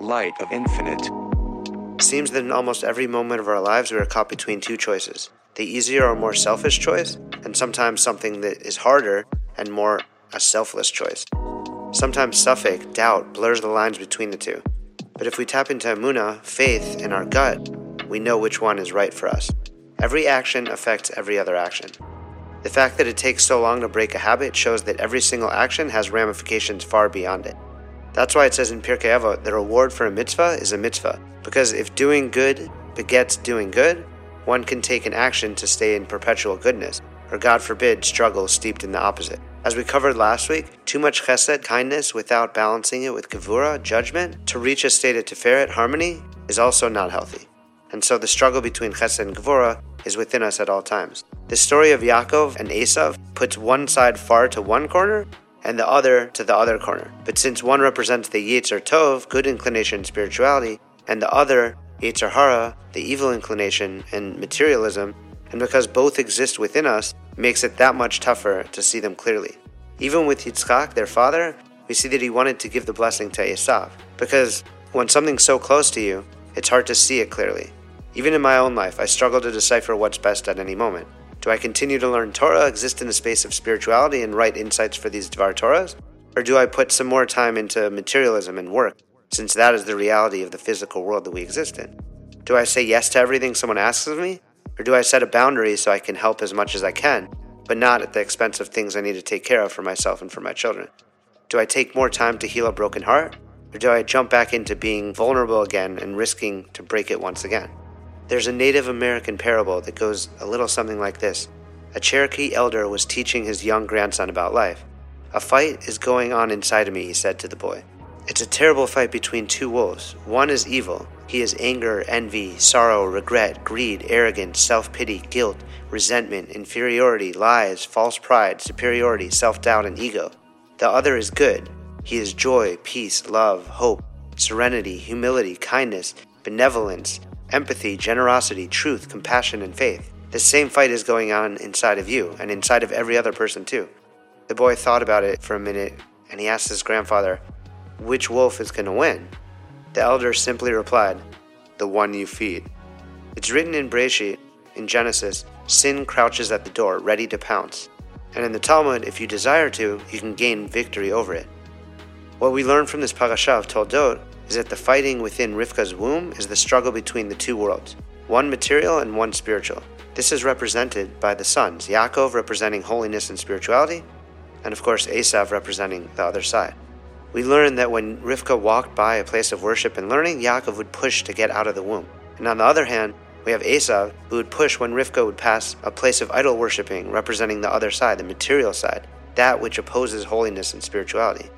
light of infinite. It seems that in almost every moment of our lives we are caught between two choices the easier or more selfish choice, and sometimes something that is harder and more a selfless choice. Sometimes safek, doubt, blurs the lines between the two. But if we tap into emunah, faith, in our gut, we know which one is right for us. Every action affects every other action. The fact that it takes so long to break a habit shows that every single action has ramifications far beyond it. That's why it says in Pirkei Avot, the reward for a mitzvah is a mitzvah. Because if doing good begets doing good, one can take an action to stay in perpetual goodness, or God forbid, struggle steeped in the opposite. As we covered last week, too much chesed, kindness, without balancing it with gevurah, judgment, to reach a state of tiferet, harmony, is also not healthy. And so the struggle between chesed and gevurah is within us at all times. The story of Yaakov and Esav puts one side far to one corner and the other to the other corner. But since one represents the Yetzer Tov, good inclination, and spirituality, and the other, Yetzer Hara, the evil inclination and materialism, and because both exist within us, makes it that much tougher to see them clearly. Even with Yitzchak, their father, we see that he wanted to give the blessing to Esav, because when something's so close to you, it's hard to see it clearly. Even in my own life, I struggle to decipher what's best at any moment. Do I continue to learn Torah, exist in the space of spirituality, and write insights for these Dvar Torahs? Or do I put some more time into materialism and work, since that is the reality of the physical world that we exist in? Do I say yes to everything someone asks of me? Or do I set a boundary so I can help as much as I can, but not at the expense of things I need to take care of for myself and for my children? Do I take more time to heal a broken heart? Or do I jump back into being vulnerable again and risking to break it once again? There's a Native American parable that goes a little something like this A Cherokee elder was teaching his young grandson about life. A fight is going on inside of me, he said to the boy. It's a terrible fight between two wolves. One is evil. He is anger, envy, sorrow, regret, greed, arrogance, self pity, guilt, resentment, inferiority, lies, false pride, superiority, self doubt, and ego. The other is good. He is joy, peace, love, hope, serenity, humility, kindness, benevolence, empathy, generosity, truth, compassion, and faith. The same fight is going on inside of you and inside of every other person, too. The boy thought about it for a minute and he asked his grandfather, Which wolf is going to win? The elder simply replied, The one you feed. It's written in Breshit, in Genesis, sin crouches at the door, ready to pounce. And in the Talmud, if you desire to, you can gain victory over it. What we learn from this parasha of Toldot is that the fighting within Rivka's womb is the struggle between the two worlds, one material and one spiritual. This is represented by the sons, Yaakov representing holiness and spirituality, and of course Esav representing the other side. We learn that when Rivka walked by a place of worship and learning, Yaakov would push to get out of the womb. And on the other hand, we have Esav who would push when Rivka would pass a place of idol worshiping, representing the other side, the material side, that which opposes holiness and spirituality.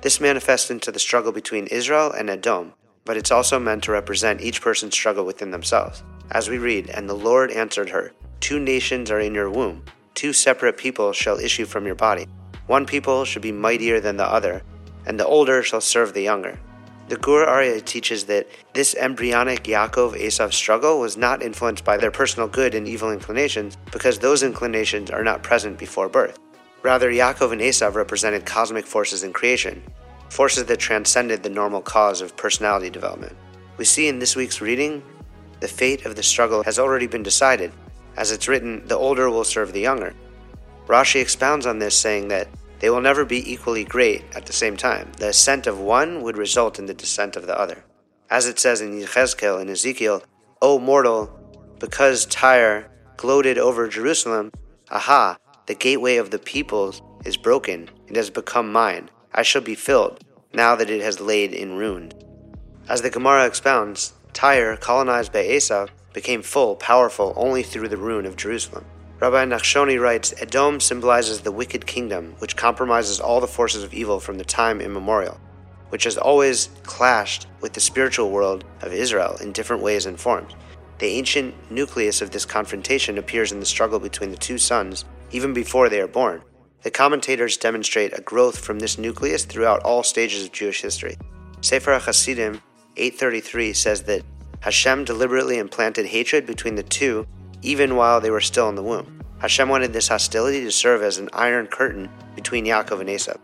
This manifests into the struggle between Israel and Edom, but it's also meant to represent each person's struggle within themselves. As we read, And the Lord answered her, Two nations are in your womb, two separate people shall issue from your body. One people should be mightier than the other, and the older shall serve the younger. The Gur Arya teaches that this embryonic Yaakov Esav struggle was not influenced by their personal good and evil inclinations, because those inclinations are not present before birth. Rather, Yaakov and Esav represented cosmic forces in creation, forces that transcended the normal cause of personality development. We see in this week's reading, the fate of the struggle has already been decided. As it's written, the older will serve the younger. Rashi expounds on this, saying that they will never be equally great at the same time. The ascent of one would result in the descent of the other. As it says in Yechezkel and Ezekiel, O mortal, because Tyre gloated over Jerusalem, aha, the gateway of the peoples is broken. and has become mine. I shall be filled, now that it has laid in ruin. As the Gemara expounds, Tyre, colonized by Esav, became full, powerful only through the ruin of Jerusalem. Rabbi Nachshoni writes Edom symbolizes the wicked kingdom, which compromises all the forces of evil from the time immemorial, which has always clashed with the spiritual world of Israel in different ways and forms. The ancient nucleus of this confrontation appears in the struggle between the two sons even before they are born. The commentators demonstrate a growth from this nucleus throughout all stages of Jewish history. Sefer HaChasidim 833 says that Hashem deliberately implanted hatred between the two even while they were still in the womb. Hashem wanted this hostility to serve as an iron curtain between Yaakov and Esav.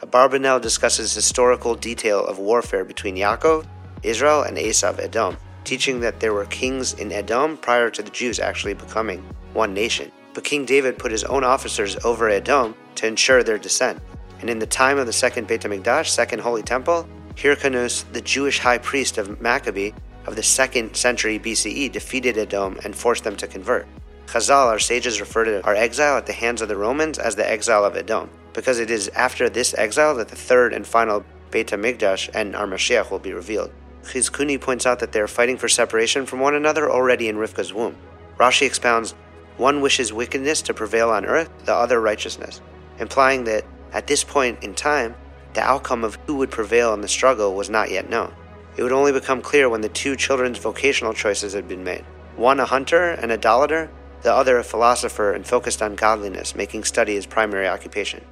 Abarbanel discusses historical detail of warfare between Yaakov Israel and Esav Edom, teaching that there were kings in Edom prior to the Jews actually becoming one nation. But King David put his own officers over Edom to ensure their descent. And in the time of the second Beit HaMikdash, second Holy Temple, Hyrcanus, the Jewish high priest of Maccabee of the second century BCE, defeated Edom and forced them to convert. Chazal, our sages, refer to our exile at the hands of the Romans as the exile of Edom, because it is after this exile that the third and final Beit HaMikdash and our Mashiach will be revealed. Chizkuni points out that they are fighting for separation from one another already in Rivka's womb. Rashi expounds, one wishes wickedness to prevail on earth, the other righteousness, implying that at this point in time, the outcome of who would prevail in the struggle was not yet known. It would only become clear when the two children's vocational choices had been made one a hunter and idolater, the other a philosopher and focused on godliness, making study his primary occupation.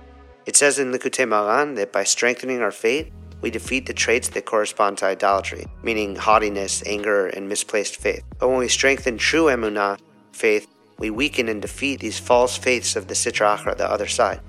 It says in Likutei Moharan that by strengthening our faith, we defeat the traits that correspond to idolatry, meaning haughtiness, anger, and misplaced faith. But when we strengthen true emunah, faith, we weaken and defeat these false faiths of the Sitra Achra, the other side.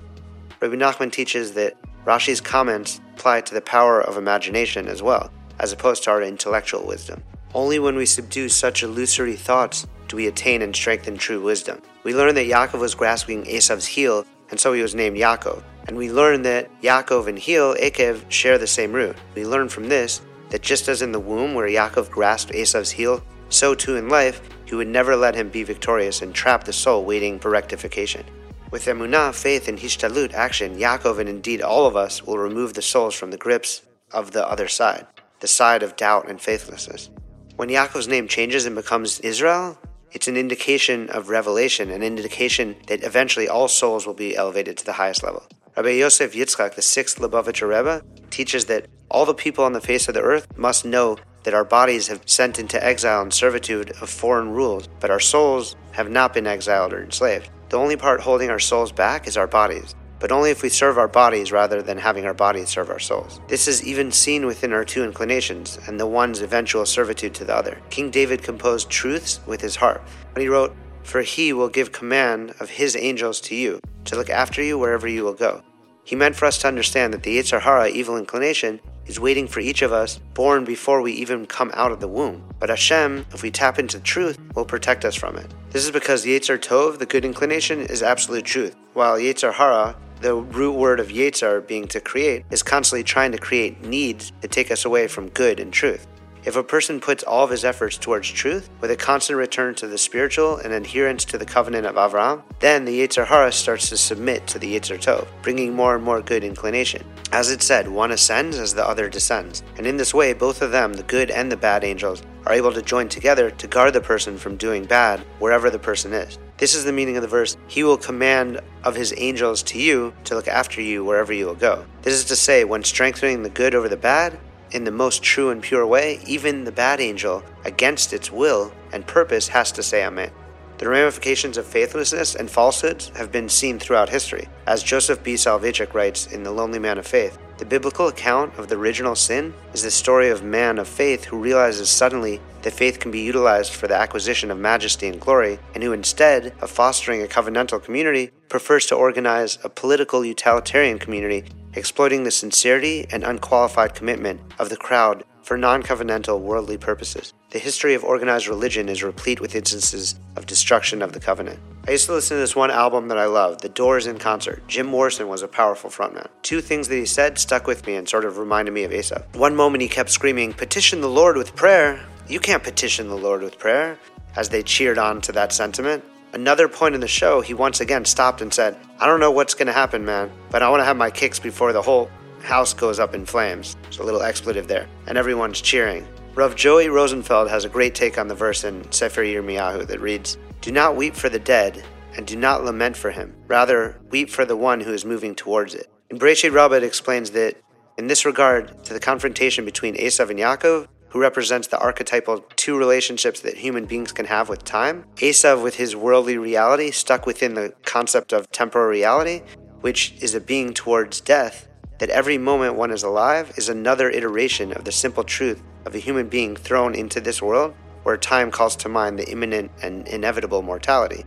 Rabbi Nachman teaches that Rashi's comments apply to the power of imagination as well, as opposed to our intellectual wisdom. Only when we subdue such illusory thoughts do we attain and strengthen true wisdom. We learn that Yaakov was grasping Esav's heel, and so he was named Yaakov. And we learn that Yaakov and heel, Ekev, share the same root. We learn from this that just as in the womb where Yaakov grasped Esav's heel, so too in life, he would never let him be victorious and trap the soul waiting for rectification. With emunah, faith, and hishtadlut action, Yaakov and indeed all of us will remove the souls from the grips of the other side, the side of doubt and faithlessness. When Yaakov's name changes and becomes Israel, it's an indication of revelation, an indication that eventually all souls will be elevated to the highest level. Rabbi Yosef Yitzchak, the sixth Lubavitcher Rebbe, teaches that all the people on the face of the earth must know that our bodies have sent into exile and servitude of foreign rules, but our souls have not been exiled or enslaved. The only part holding our souls back is our bodies, but only if we serve our bodies rather than having our bodies serve our souls. This is even seen within our two inclinations and the one's eventual servitude to the other. King David composed truths with his harp, when he wrote, For he will give command of his angels to you, to look after you wherever you will go. He meant for us to understand that the Yetzer Hara, evil inclination, is waiting for each of us, born before we even come out of the womb. But Hashem, if we tap into the truth, will protect us from it. This is because Yetzer Tov, the good inclination, is absolute truth, while Yetzer Hara, the root word of Yetzer being to create, is constantly trying to create needs to take us away from good and truth. If a person puts all of his efforts towards truth, with a constant return to the spiritual and adherence to the covenant of Avraham, then the Yetzer Hara starts to submit to the Yetzer Tov, bringing more and more good inclination. As it said, one ascends as the other descends. And in this way, both of them, the good and the bad angels, are able to join together to guard the person from doing bad wherever the person is. This is the meaning of the verse He will command of His angels to you to look after you wherever you will go. This is to say, when strengthening the good over the bad, in the most true and pure way, even the bad angel, against its will and purpose, has to say Amen. The ramifications of faithlessness and falsehoods have been seen throughout history. As Joseph B. Soloveitchik writes in The Lonely Man of Faith, the biblical account of the original sin is the story of man of faith who realizes suddenly that faith can be utilized for the acquisition of majesty and glory, and who instead of fostering a covenantal community, prefers to organize a political utilitarian community exploiting the sincerity and unqualified commitment of the crowd for non covenantal worldly purposes. The history of organized religion is replete with instances of destruction of the covenant. I used to listen to this one album that I loved, The Doors in concert. Jim Morrison was a powerful frontman. Two things that he said stuck with me and sort of reminded me of Esav. One moment he kept screaming, Petition the Lord with prayer. You can't petition the Lord with prayer, as they cheered on to that sentiment. Another point in the show, he once again stopped and said, I don't know what's going to happen, man, but I want to have my kicks before the whole house goes up in flames. There's a little expletive there. And everyone's cheering. Rav Joey Rosenfeld has a great take on the verse in Sefer Yirmiyahu that reads, Do not weep for the dead, and do not lament for him. Rather, weep for the one who is moving towards it. In Bereshit Rabbah explains that, in this regard to the confrontation between Esav and Yaakov, who represents the archetypal two relationships that human beings can have with time. Esav, with his worldly reality, stuck within the concept of temporal reality, which is a being towards death, that every moment one is alive is another iteration of the simple truth of a human being thrown into this world where time calls to mind the imminent and inevitable mortality.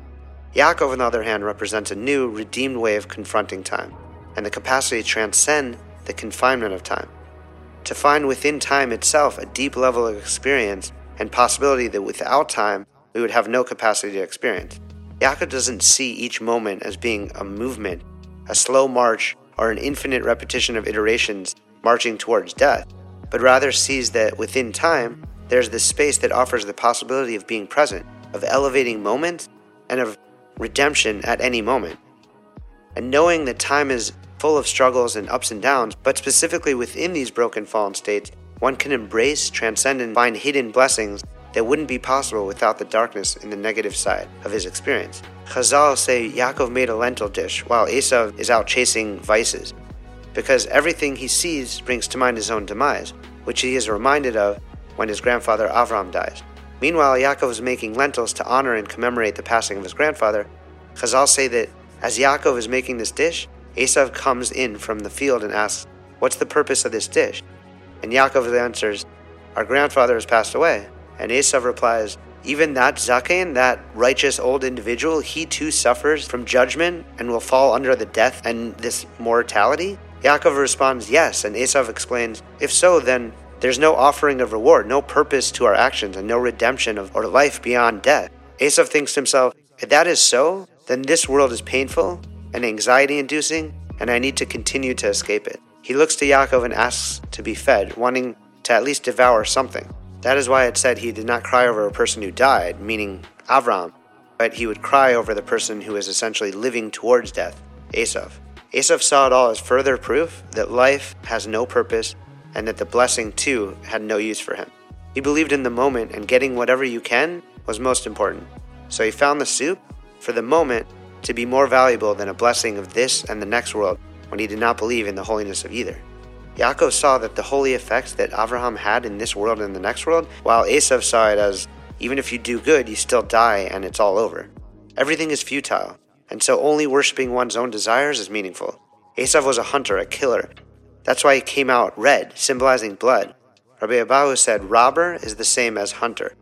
Yaakov, on the other hand, represents a new, redeemed way of confronting time and the capacity to transcend the confinement of time. To find within time itself a deep level of experience and possibility that without time we would have no capacity to experience. Yaakov doesn't see each moment as being a movement, a slow march, or an infinite repetition of iterations marching towards death, but rather sees that within time there's this space that offers the possibility of being present, of elevating moments, and of redemption at any moment. And knowing that time is full of struggles and ups and downs, but specifically within these broken fallen states, one can embrace, transcend, and find hidden blessings that wouldn't be possible without the darkness in the negative side of his experience. Chazal say Yaakov made a lentil dish while Esav is out chasing vices, because everything he sees brings to mind his own demise, which he is reminded of when his grandfather Avram dies. Meanwhile, Yaakov is making lentils to honor and commemorate the passing of his grandfather. Chazal say that as Yaakov is making this dish, Esav comes in from the field and asks, What's the purpose of this dish? And Yaakov answers, Our grandfather has passed away. And Esav replies, Even that Zaken, that righteous old individual, he too suffers from judgment and will fall under the death and this mortality? Yaakov responds, Yes. And Esav explains, If so, then there's no offering of reward, no purpose to our actions, and no redemption of or life beyond death. Esav thinks to himself, If that is so, then this world is painful and anxiety inducing, and I need to continue to escape it. He looks to Yaakov and asks to be fed, wanting to at least devour something. That is why it said he did not cry over a person who died, meaning Avram, but he would cry over the person who is essentially living towards death, Esav. Esav saw it all as further proof that life has no purpose and that the blessing too had no use for him. He believed in the moment and getting whatever you can was most important. So he found the soup, for the moment, to be more valuable than a blessing of this and the next world when he did not believe in the holiness of either. Yaakov saw that the holy effects that Abraham had in this world and the next world, while Esav saw it as even if you do good, you still die and it's all over. Everything is futile, and so only worshipping one's own desires is meaningful. Esav was a hunter, a killer. That's why he came out red, symbolizing blood. Rabbi Abahu said, Robber is the same as hunter.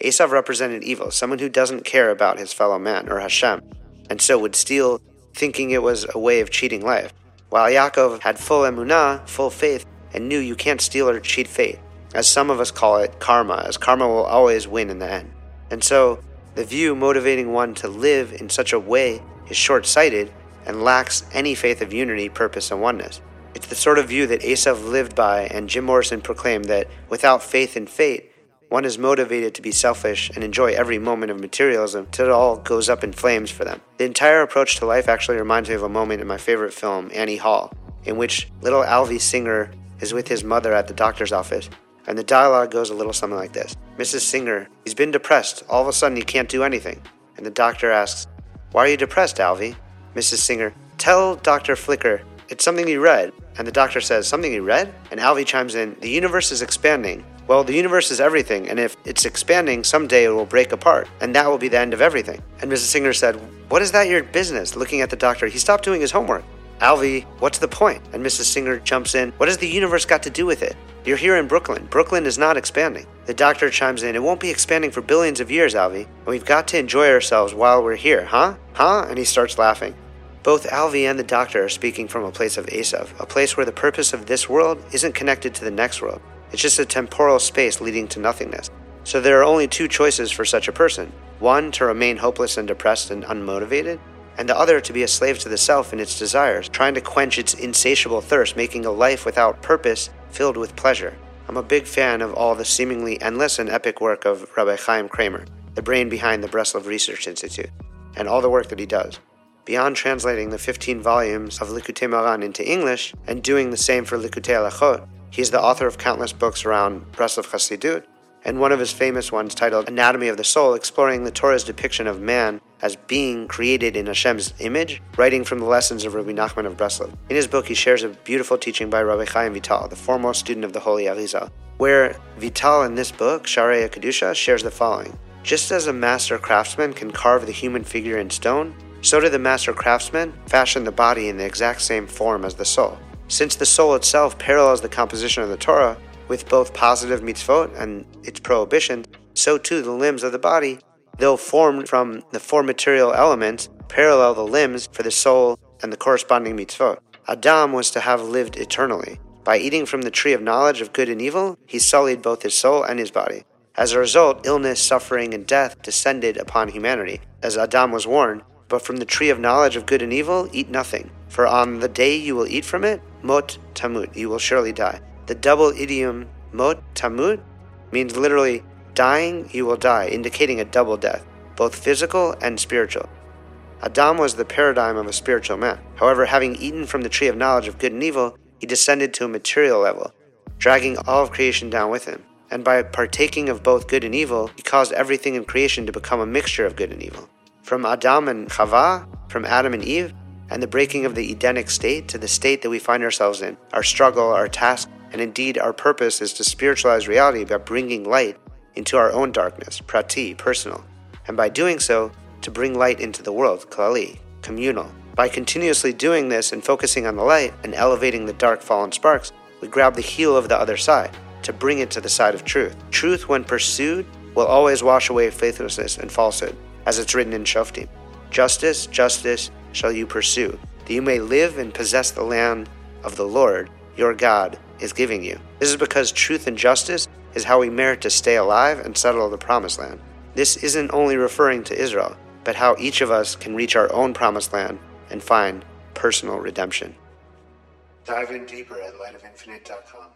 Esav represented evil, someone who doesn't care about his fellow man, or Hashem, and so would steal, thinking it was a way of cheating life. While Yaakov had full emunah, full faith, and knew you can't steal or cheat fate, as some of us call it karma, as karma will always win in the end. And so, the view motivating one to live in such a way is short sighted and lacks any faith of unity, purpose, and oneness. It's the sort of view that Esav lived by, and Jim Morrison proclaimed that without faith in fate, one is motivated to be selfish and enjoy every moment of materialism till it all goes up in flames for them. The entire approach to life actually reminds me of a moment in my favorite film, Annie Hall, in which little Alvy Singer is with his mother at the doctor's office, and the dialogue goes a little something like this Mrs. Singer, he's been depressed. All of a sudden, he can't do anything. And the doctor asks, Why are you depressed, Alvy? Mrs. Singer, Tell Dr. Flicker, it's something you read. And the doctor says, Something you read? And Alvy chimes in, The universe is expanding. Well, the universe is everything, and if it's expanding, someday it will break apart, and that will be the end of everything. And Mrs. Singer said, What is that your business? Looking at the doctor, he stopped doing his homework. Alvy, what's the point? And Mrs. Singer jumps in, What has the universe got to do with it? You're here in Brooklyn. Brooklyn is not expanding. The doctor chimes in, It won't be expanding for billions of years, Alvy, and we've got to enjoy ourselves while we're here, huh? Huh? And he starts laughing. Both Alvy and the doctor are speaking from a place of Esav, a place where the purpose of this world isn't connected to the next world. It's just a temporal space leading to nothingness. So there are only two choices for such a person one, to remain hopeless and depressed and unmotivated, and the other, to be a slave to the self and its desires, trying to quench its insatiable thirst, making a life without purpose filled with pleasure. I'm a big fan of all the seemingly endless and epic work of Rabbi Chaim Kramer, the brain behind the Breslov Research Institute, and all the work that he does. Beyond translating the 15 volumes of Likutei Moharan into English and doing the same for Likutei Halachot, he is the author of countless books around Breslov Chassidut, and one of his famous ones titled Anatomy of the Soul, exploring the Torah's depiction of man as being created in Hashem's image, writing from the lessons of Rabbi Nachman of Breslov. In his book, he shares a beautiful teaching by Rabbi Chaim Vital, the foremost student of the Holy Arizal, where Vital in this book, Sharei Kedusha, shares the following. Just as a master craftsman can carve the human figure in stone, so did the master craftsman fashion the body in the exact same form as the soul. Since the soul itself parallels the composition of the Torah with both positive mitzvot and its prohibitions, so too the limbs of the body, though formed from the four material elements, parallel the limbs for the soul and the corresponding mitzvot. Adam was to have lived eternally. By eating from the tree of knowledge of good and evil, he sullied both his soul and his body. As a result, illness, suffering, and death descended upon humanity, as Adam was warned. But from the tree of knowledge of good and evil, eat nothing. For on the day you will eat from it, mot tamut, you will surely die. The double idiom mot tamut means literally dying, you will die, indicating a double death, both physical and spiritual. Adam was the paradigm of a spiritual man. However, having eaten from the tree of knowledge of good and evil, he descended to a material level, dragging all of creation down with him. And by partaking of both good and evil, he caused everything in creation to become a mixture of good and evil. From Adam and Chava, from Adam and Eve, and the breaking of the Edenic state to the state that we find ourselves in, our struggle, our task, and indeed our purpose is to spiritualize reality by bringing light into our own darkness, prati, personal, and by doing so, to bring light into the world, klali, communal. By continuously doing this and focusing on the light and elevating the dark fallen sparks, we grab the heel of the other side to bring it to the side of truth. Truth, when pursued, will always wash away faithlessness and falsehood, as it's written in Shoftim. Justice, justice shall you pursue, that you may live and possess the land of the Lord your God is giving you. This is because truth and justice is how we merit to stay alive and settle the promised land. This isn't only referring to Israel, but how each of us can reach our own promised land and find personal redemption. Dive in deeper at lightofinfinite.com.